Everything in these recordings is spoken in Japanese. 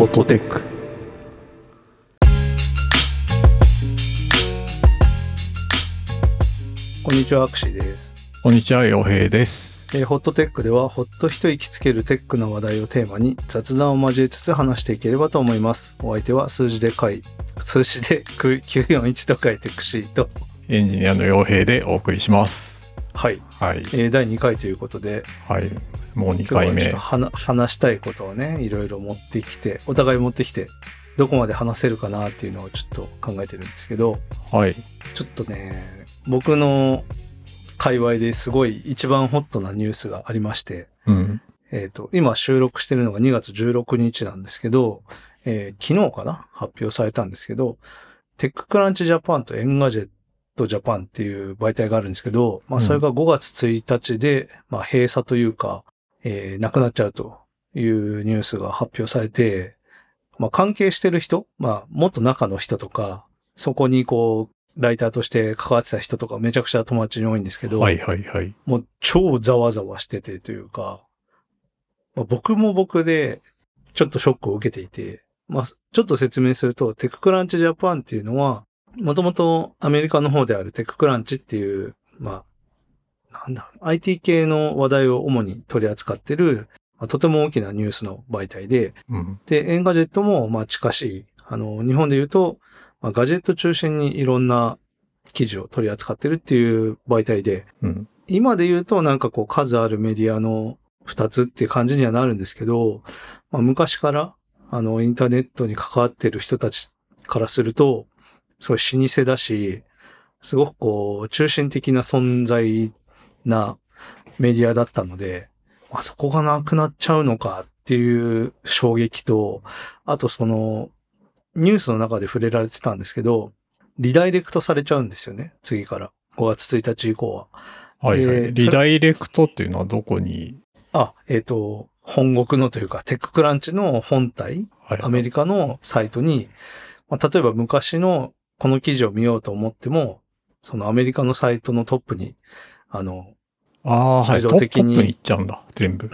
フォトテックこんにちは、アクシーです。こんにちは、洋平です。えーホットテックでは、ほっと一息つけるテックの話題をテーマに雑談を交えつつ話していければと思います。お相手は数字で書い、数字で941と書いてクシーと、エンジニアの洋平でお送りします。はい、はい。えー第2回ということで、はい。もう2今日はちょっ回目話したいことをね、いろいろ持ってきて、お互い持ってきて、どこまで話せるかなっていうのをちょっと考えてるんですけど、はい。ちょっとね、僕の界隈ですごい一番ホットなニュースがありまして、うん。えっ、と、今収録してるのが2月16日なんですけど、えー昨日かな？発表されたんですけど、 TechCrunch Japan と Engadget Japan っていう媒体があるんですけど、まあうんそれが5月1日で、まあ閉鎖というか、えーなくなっちゃうというニュースが発表されて、まあ関係してる人、まあもっと中の人とか、そこにこう、ライターとして関わってた人とかめちゃくちゃ友達に多いんですけど、はいはいはい。もう超ざわざわしててというか、まあ、僕も僕でちょっとショックを受けていて、まあ、ちょっと説明すると、テッククランチジャパンっていうのは、もともとアメリカの方であるテッククランチっていう、まあ、なんだろう、IT 系の話題を主に取り扱ってる、まあ、とても大きなニュースの媒体で、うん。で、 Engadget も、まあ、近しい。あの、日本で言うと、まあ、ガジェット中心にいろんな記事を取り扱ってるっていう媒体で、うん。今で言うとなんかこう数あるメディアの二つっていう感じにはなるんですけど、まあ、昔からあのインターネットに関わってる人たちからすると、すごい老舗だし、すごくこう中心的な存在なメディアだったので、まあ、そこがなくなっちゃうのかっていう衝撃と、あとそのニュースの中で触れられてたんですけど、リダイレクトされちゃうんですよね、次から。5月1日以降は。はいはい。えーリダイレクトっていうのはどこに？あ、えっ、と、本国のというか、テッククランチの本体、はい。アメリカのサイトに、まあ、例えば昔のこの記事を見ようと思っても、そのアメリカのサイトのトップに、あの、ああ、はい。自動的にトップに行っちゃうんだ。全部。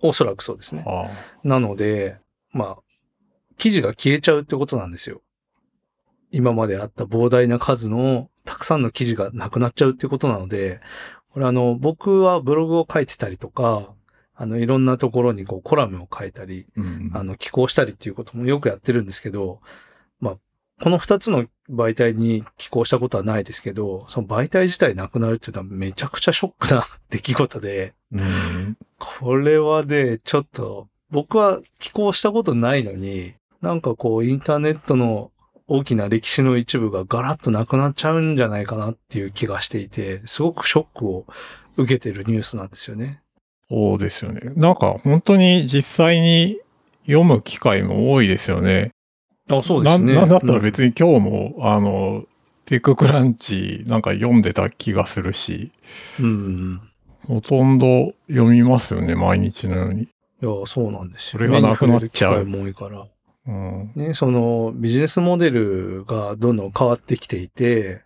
おそらくそうですね。あなので、まあ、記事が消えちゃうってことなんですよ。今まであった膨大な数のたくさんの記事がなくなっちゃうってことなので、これあの、僕はブログを書いてたりとか、あの、いろんなところにこうコラムを書いたり、あ。うん。あの、寄稿したりっていうこともよくやってるんですけど、まあ、この二つの媒体に寄稿したことはないですけど、その媒体自体なくなるっていうのはめちゃくちゃショックな出来事で、これはね、ちょっと、僕は寄稿したことないのに、なんかこう、インターネットの大きな歴史の一部がガラッとなくなっちゃうんじゃないかなっていう気がしていて、すごくショックを受けてるニュースなんですよね。そうですよね。なんか本当に実際に読む機会も多いですよね。あ、そうですね。なんなんだったらうん別に今日も、あの、テッククランチなんか読んでた気がするし、うん。ほとんど読みますよね、毎日のように。いや、そうなんですよ。それがなくなっちゃうも多いから。うん。ね、そのビジネスモデルがどんどん変わってきていて、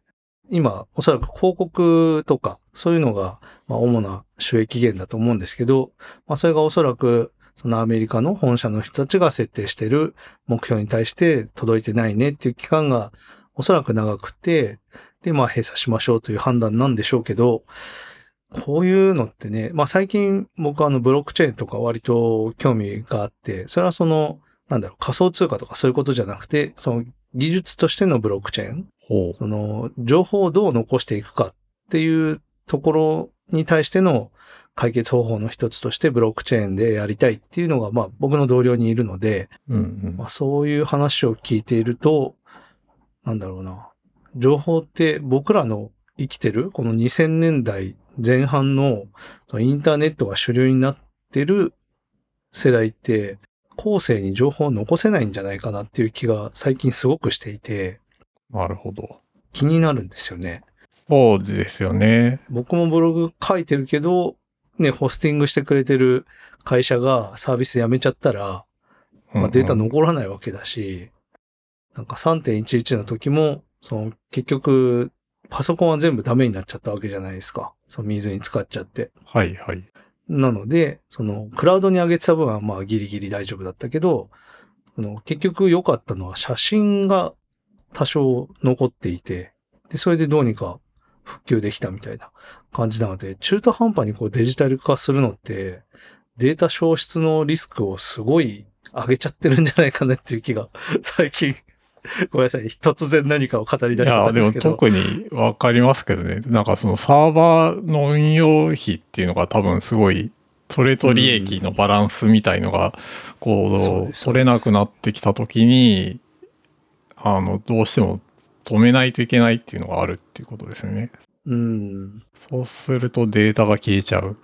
今、おそらく広告とか、そういうのが、まあ、主な収益源だと思うんですけど、まあ、それがおそらく、そのアメリカの本社の人たちが設定している目標に対して届いてないねっていう期間がおそらく長くて、で、まあ閉鎖しましょうという判断なんでしょうけど、こういうのってね、まあ最近僕はあのブロックチェーンとか割と興味があって、それはそのなんだろう、仮想通貨とかそういうことじゃなくて、その技術としてのブロックチェーン。その情報をどう残していくかっていうところに対しての解決方法の一つとしてブロックチェーンでやりたいっていうのが、まあ僕の同僚にいるので、うんうんまあそういう話を聞いていると、なんだろうな、情報って僕らの生きてるこの2000年代前半のインターネットが主流になってる世代って、後世に情報を残せないんじゃないかなっていう気が最近すごくしていて、なるほど。気になるんですよね。そうですよね。僕もブログ書いてるけど、ね、ホスティングしてくれてる会社がサービスやめちゃったら、まあ、データ残らないわけだし、なんか3.11の時も、その結局、パソコンは全部ダメになっちゃったわけじゃないですか。その水に使っちゃって。はいはい。なので、そのクラウドに上げてた分はまあギリギリ大丈夫だったけど、その結局良かったのは写真が多少残っていて、で、それでどうにか復旧できたみたいな感じなので、中途半端にこうデジタル化するのって、データ消失のリスクをすごい上げちゃってるんじゃないかなっていう気が、最近、ごめんなさい、突然何かを語りい出したんですけど。特にわかりますけどね。なんかそのサーバーの運用費っていうのが多分すごい、それと利益のバランスみたいのが、こう、取れなくなってきたときに、あの、どうしても止めないといけないっていうのがあるっていうことですよね。うん。そうするとデータが消えちゃう。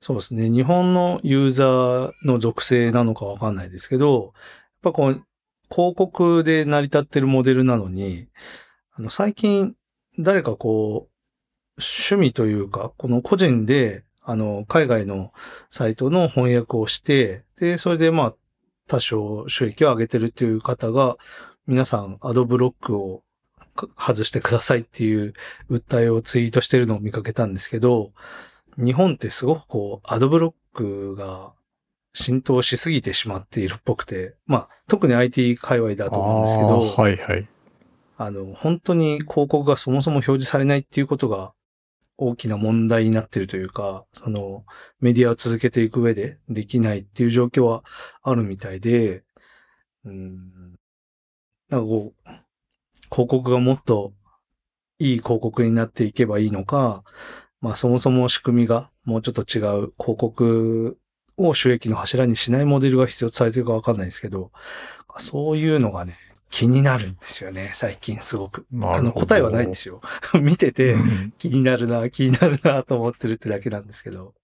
そうですね。日本のユーザーの属性なのかわかんないですけど、やっぱこう、広告で成り立ってるモデルなのに、あの、最近、誰かこう、趣味というか、この個人で、あの、海外のサイトの翻訳をして、で、それでまあ、多少収益を上げてるっていう方が、皆さん、アドブロックをか外してくださいっていう訴えをツイートしてるのを見かけたんですけど、日本ってすごくこう、アドブロックが浸透しすぎてしまっているっぽくて、まあ、特に IT 界隈だと思うんですけど、はいはい。あの、本当に広告がそもそも表示されないっていうことが大きな問題になってるというか、そのメディアを続けていく上でできないっていう状況はあるみたいで、うん、なんかこう、広告がもっといい広告になっていけばいいのか、まあそもそも仕組みがもうちょっと違う広告を収益の柱にしないモデルが必要とされてるかわかんないですけど、そういうのがね、気になるんですよね、最近すごく。あの、答えはないんですよ。見ててうん気になるな、気になるなと思ってるってだけなんですけど。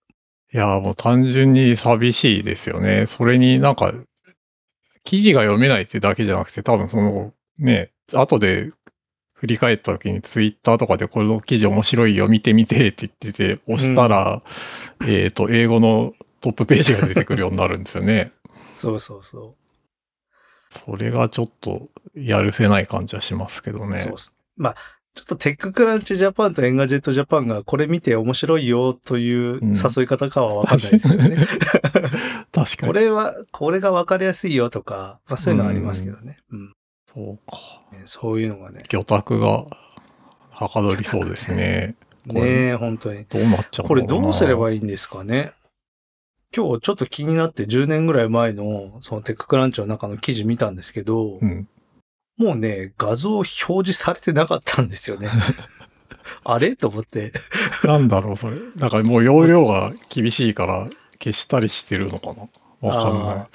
いや、もう単純に寂しいですよね。それになんか、記事が読めないっていうだけじゃなくて、多分その、ね、後で振り返った時にツイッターとかでこの記事面白いよ、見てみてって言ってて、押したら、えっと、英語のトップページが出てくるようになるんですよね。そうそうそそれがちょっとやるせない感じはしますけどう。ね。そうっす。まあ、ちょっと TechCrunch Japan と Engadget Japan がこれ見て面白いよといううん誘い方かはわかんないですけどね。確かに。これは、これがわかりやすいよとか、まあそういうのはありますけどね。うん。そうか。ねそういうのがね。魚拓がはかどりそうですね。ねえ、本当に。どうなっちゃうこれどうすればいいんですかね今日ちょっと気になって10年ぐらい前のそのテッククランチの中の記事見たんですけど、うん。もうね、画像表示されてなかったんですよね。あれ？と思って。なんだろう、それ。だからもう容量が厳しいから消したりしてるのかな？わかんない。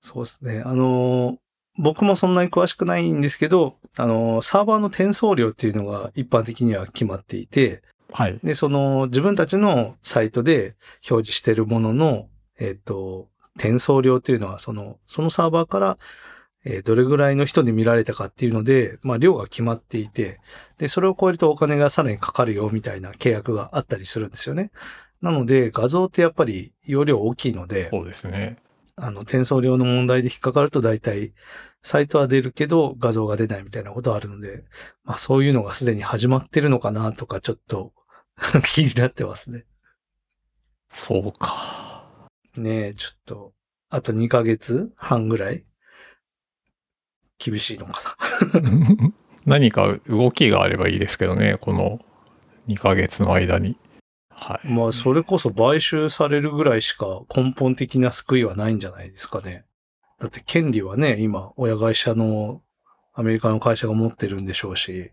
そうですね。あのー僕もそんなに詳しくないんですけど、あのーサーバーの転送量っていうのが一般的には決まっていて、はい。で、その自分たちのサイトで表示しているものの、えっ、と、転送量っていうのは、その、そのサーバーから、えーどれぐらいの人に見られたかっていうので、まあ、量が決まっていて、で、それを超えるとお金がさらにかかるよみたいな契約があったりするんですよね。なので、画像ってやっぱり容量大きいので、そうですね。あの、転送量の問題で引っかかると大体、サイトは出るけど画像が出ないみたいなことはあるので、まあそういうのがすでに始まってるのかなとかちょっと 気になってますね。そうか。ねえ、ちょっと、あと2ヶ月半ぐらい？厳しいのか 何か動きがあればいいですけどね、この2ヶ月の間に。はい。な。まあそれこそ買収されるぐらいしか根本的な救いはないんじゃないですかね。だって権利はね、今親会社のアメリカの会社が持ってるんでしょうし、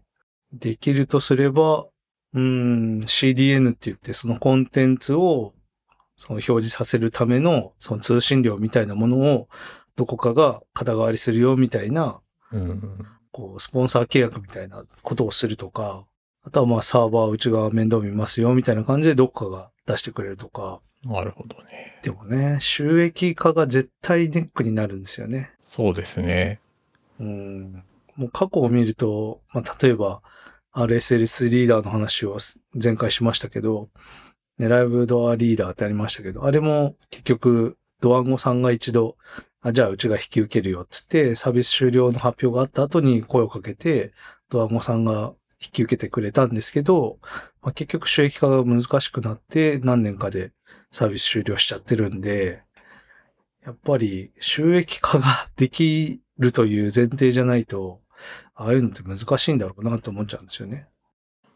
できるとすれば、うーん、CDN って言ってそのコンテンツをその表示させるためのその通信量みたいなものをどこかが肩代わりするよみたいなうん。こう、スポンサー契約みたいなことをするとか、あとはまあサーバーうちが面倒見ますよみたいな感じでどっかが出してくれるとか。なるほどね。でもね、収益化が絶対ネックになるんですよね。そうですね。うん。もう過去を見ると、まあ例えば RSLS リーダーの話を前回しましたけど、ね、ライブドアリーダーってありましたけど、あれも結局ドワンゴさんが一度、あ、じゃあうちが引き受けるよっつって、サービス終了の発表があった後に声をかけて、ドワンゴさんが引き受けてくれたんですけど、まあ、結局収益化が難しくなって何年かでサービス終了しちゃってるんで、やっぱり収益化ができるという前提じゃないと、ああいうのって難しいんだろうなと思っちゃうんですよね。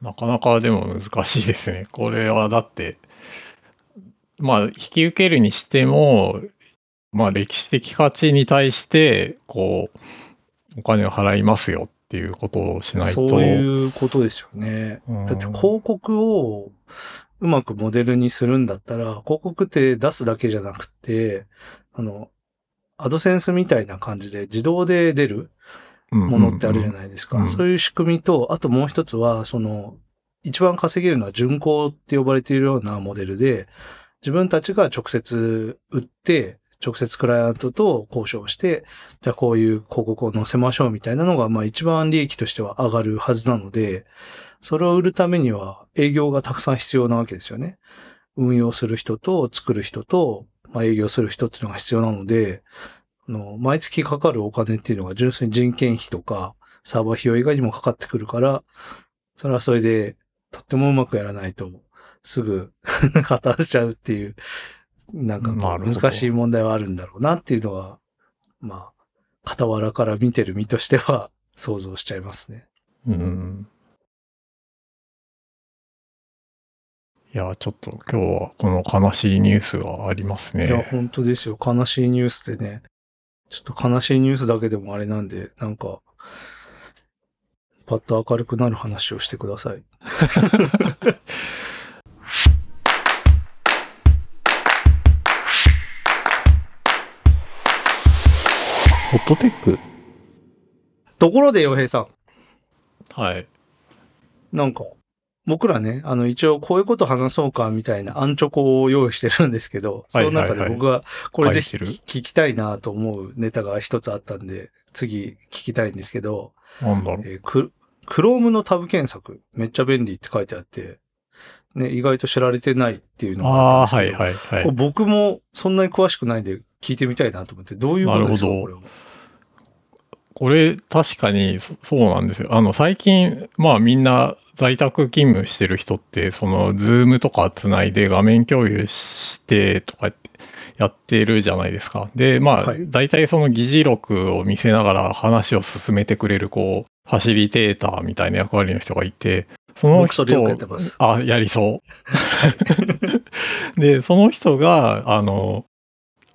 なかなかでも難しいですね。これはだって、まあ、引き受けるにしても、まあ、歴史的価値に対して、こう、お金を払いますよっていうことをしないと。そういうことですよね。うんだって広告をうまくモデルにするんだったら、広告って出すだけじゃなくて、あの、アドセンスみたいな感じで自動で出るものってあるじゃいないですか。うんそういう仕組みと、あともう一つは、その、一番稼げるのは巡行って呼ばれているようなモデルで、自分たちが直接売って、直接クライアントと交渉して、じゃあこういう広告を載せましょうみたいなのが、まあ一番利益としては上がるはずなので、それを売るためには営業がたくさん必要なわけですよね。運用する人と作る人と、まあ、営業する人っていうのが必要なので、あの、毎月かかるお金っていうのが純粋に人件費とかサーバー費用以外にもかかってくるから、それはそれでとってもうまくやらないとすぐ 破綻しちゃうっていう、なんか難しい問題はあるんだろうなっていうのは、まあ、傍らから見てる身としては想像しちゃいますね。うん。いや、ちょっと今日はこの悲しいニュースがありますいや、ね。本当ですよ。悲しいニュースでね。ちょっと悲しいニュースだけでもあれなんで、なんか、パッと明るくなる話をしてください。ットテック？ところで、洋平さん。はい。なんか、僕らね、あの、一応こういうこと話そうかみたいなアンチョコを用意してるんですけど、その中で僕はこれぜひ聞きたいなと思うネタが一つあったんで、次聞きたいんですけど、なんだろう。えーク、Chrome のタブ検索、めっちゃ便利って書いてあって、ね、意外と知られてないっていうのがああ、はいはいはい。僕もそんなに詳しくないんで聞いてみたいなと思って、どういうことですか？なるほどこれは。これ確かにそそうなんですよ。あの最近、まあみんな在宅勤務してる人って、そのズームとかつないで画面共有してとかやってるじゃないですか。で、まあはい大体その議事録を見せながら話を進めてくれるこう、ファシリテーターみたいな役割の人がいて、その人やってます。あ、やりそう。で、その人が、あの、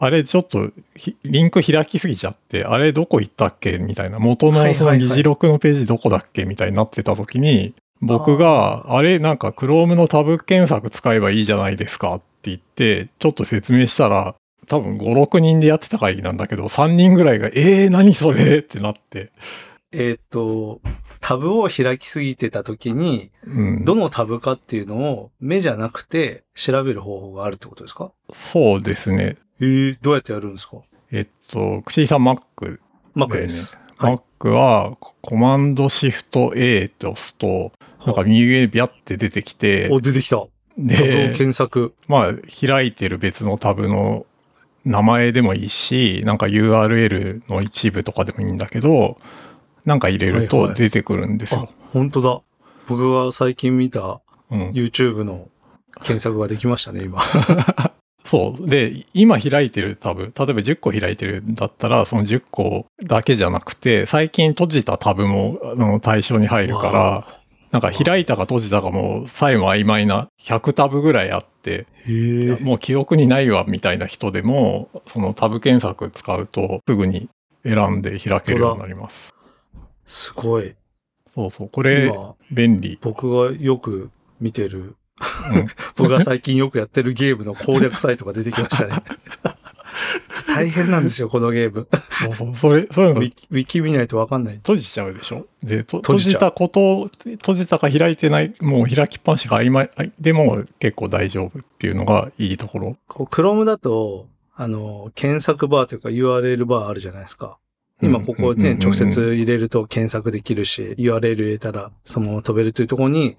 あれちょっとひリンク開きすぎちゃって、あれどこ行ったっけみたいな、元のその議事録のページどこだっけみたいになってた時に、僕が、あれなんか Chrome のタブ検索使えばいいじゃないですかって言って、ちょっと説明したら、多分5、6人でやってた会議なんだけど、3人ぐらいが、えー、何それってなって、えーっと、タブを開きすぎてた時に、うん。どのタブかっていうのを目じゃなくて調べる方法があるってことですか？そうですね。えー、どうやってやるんですか？えっと、串井さん Mac マックだよねです。。はい Mac はコマンドシフト A って押すと、なんか右上にビャって出てきて、お、出てきた。で、検索。まあ、開いてる別のタブの名前でもいいし、なんか URL の一部とかでもいいんだけど、なんか入れるはいはいと出てくるんですあよ。、本当だ。僕が最近見たうん、YouTube の検索ができましたね、今。そう。で、今開いてるタブ、例えば10個開いてるんだったら、その10個だけじゃなくて、最近閉じたタブもあの対象に入るから、わなんか開いたか閉じたかも、さえも曖昧な100タブぐらいあって。もう記憶にないわみたいな人でも、そのタブ検索使うとすぐに選んで開けるようになります。すごい。そうそう。これ、今、便利。僕がよく見てる、うん 僕が最近よくやってるゲームの攻略サイトが出てきましたね。大変なんですよ、このゲーム。そうそう。それ、そういうのウィキ見ないとわかんない。閉じちゃうでしょ？で、と閉閉じたこと、閉じたか開いてない、もう開きっぱなしが曖昧でも結構大丈夫っていうのがいいところ。こう、Chrome だと、あの、検索バーというか URL バーあるじゃないですか。今ここね、直接入れると検索できるし、URL 入れたらそのまま飛べるというところに、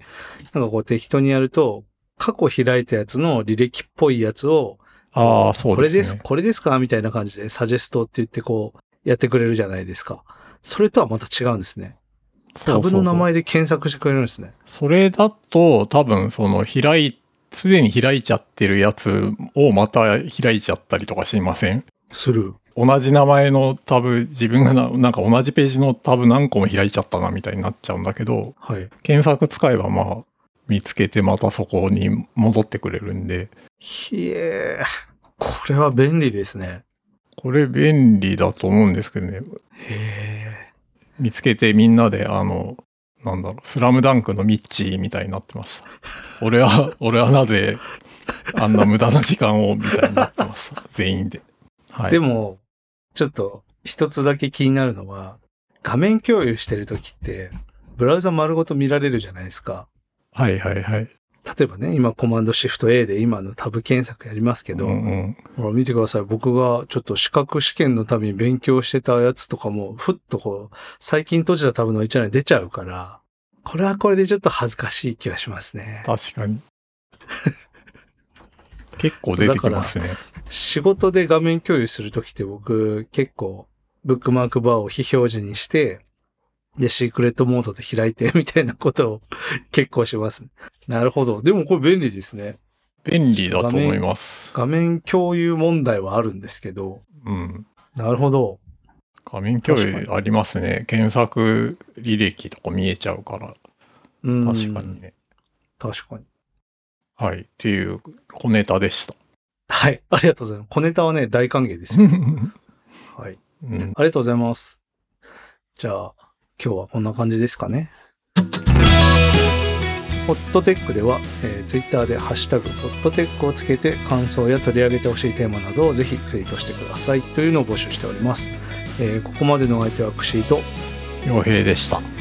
なんかこう適当にやると、過去開いたやつの履歴っぽいやつを、ああ、そうですね。これです、これですかみたいな感じでサジェストって言ってこう、やってくれるじゃないですか。それとはまた違うんですね。タブの名前で検索してくれるんですね。それだと多分その開い、すでに開いちゃってるやつをまた開いちゃったりとかしません？する。同じ名前のタブ、自分がななんか同じページのタブ何個も開いちゃったなみたいになっちゃうんだけど、はい。検索使えばまあ、見つけてまたそこに戻ってくれるんで、ひえこれは便利ですね。これ便利だと思うんですけどね、へえ。見つけてみんなであの、なんだろう、スラムダンクのミッチーみたいになってました。俺は、俺はなぜあんな無駄な時間をみたいになってました。全員で。はい。でも、ちょっと一つだけ気になるのは、画面共有してるときって、ブラウザ丸ごと見られるじゃないですか。はいはいはい。例えばね、今コマンドシフト A で今のタブ検索やりますけど、うんうん。見てください。僕がちょっと資格試験のために勉強してたやつとかも、ふっとこう、最近閉じたタブの一覧に出ちゃうから、これはこれでちょっと恥ずかしい気がしますね。確かに。結構出てきますね。仕事で画面共有するときって僕結構ブックマークバーを非表示にして、で、シークレットモードで開いてみたいなことを 結構します。なるほど。でもこれ便利ですね。便利だと思います。画面共有問題はあるんですけど、うん。なるほど。画面共有ありますね。検索履歴とか見えちゃうから。うん確かに。ね。確かに。はい。っていう小ネタでした。はい。ありがとうございます。小ネタはね、大歓迎ですよ。はい。うん、ありがとうございます。じゃあ、今日はこんな感じですかね。ホットテックでは、えー、ツイッターでハッシュタグホットテックをつけて感想や取り上げてほしいテーマなどをぜひツイートしてくださいというのを募集しております。えーここまでのお相手はクシーと洋平でした。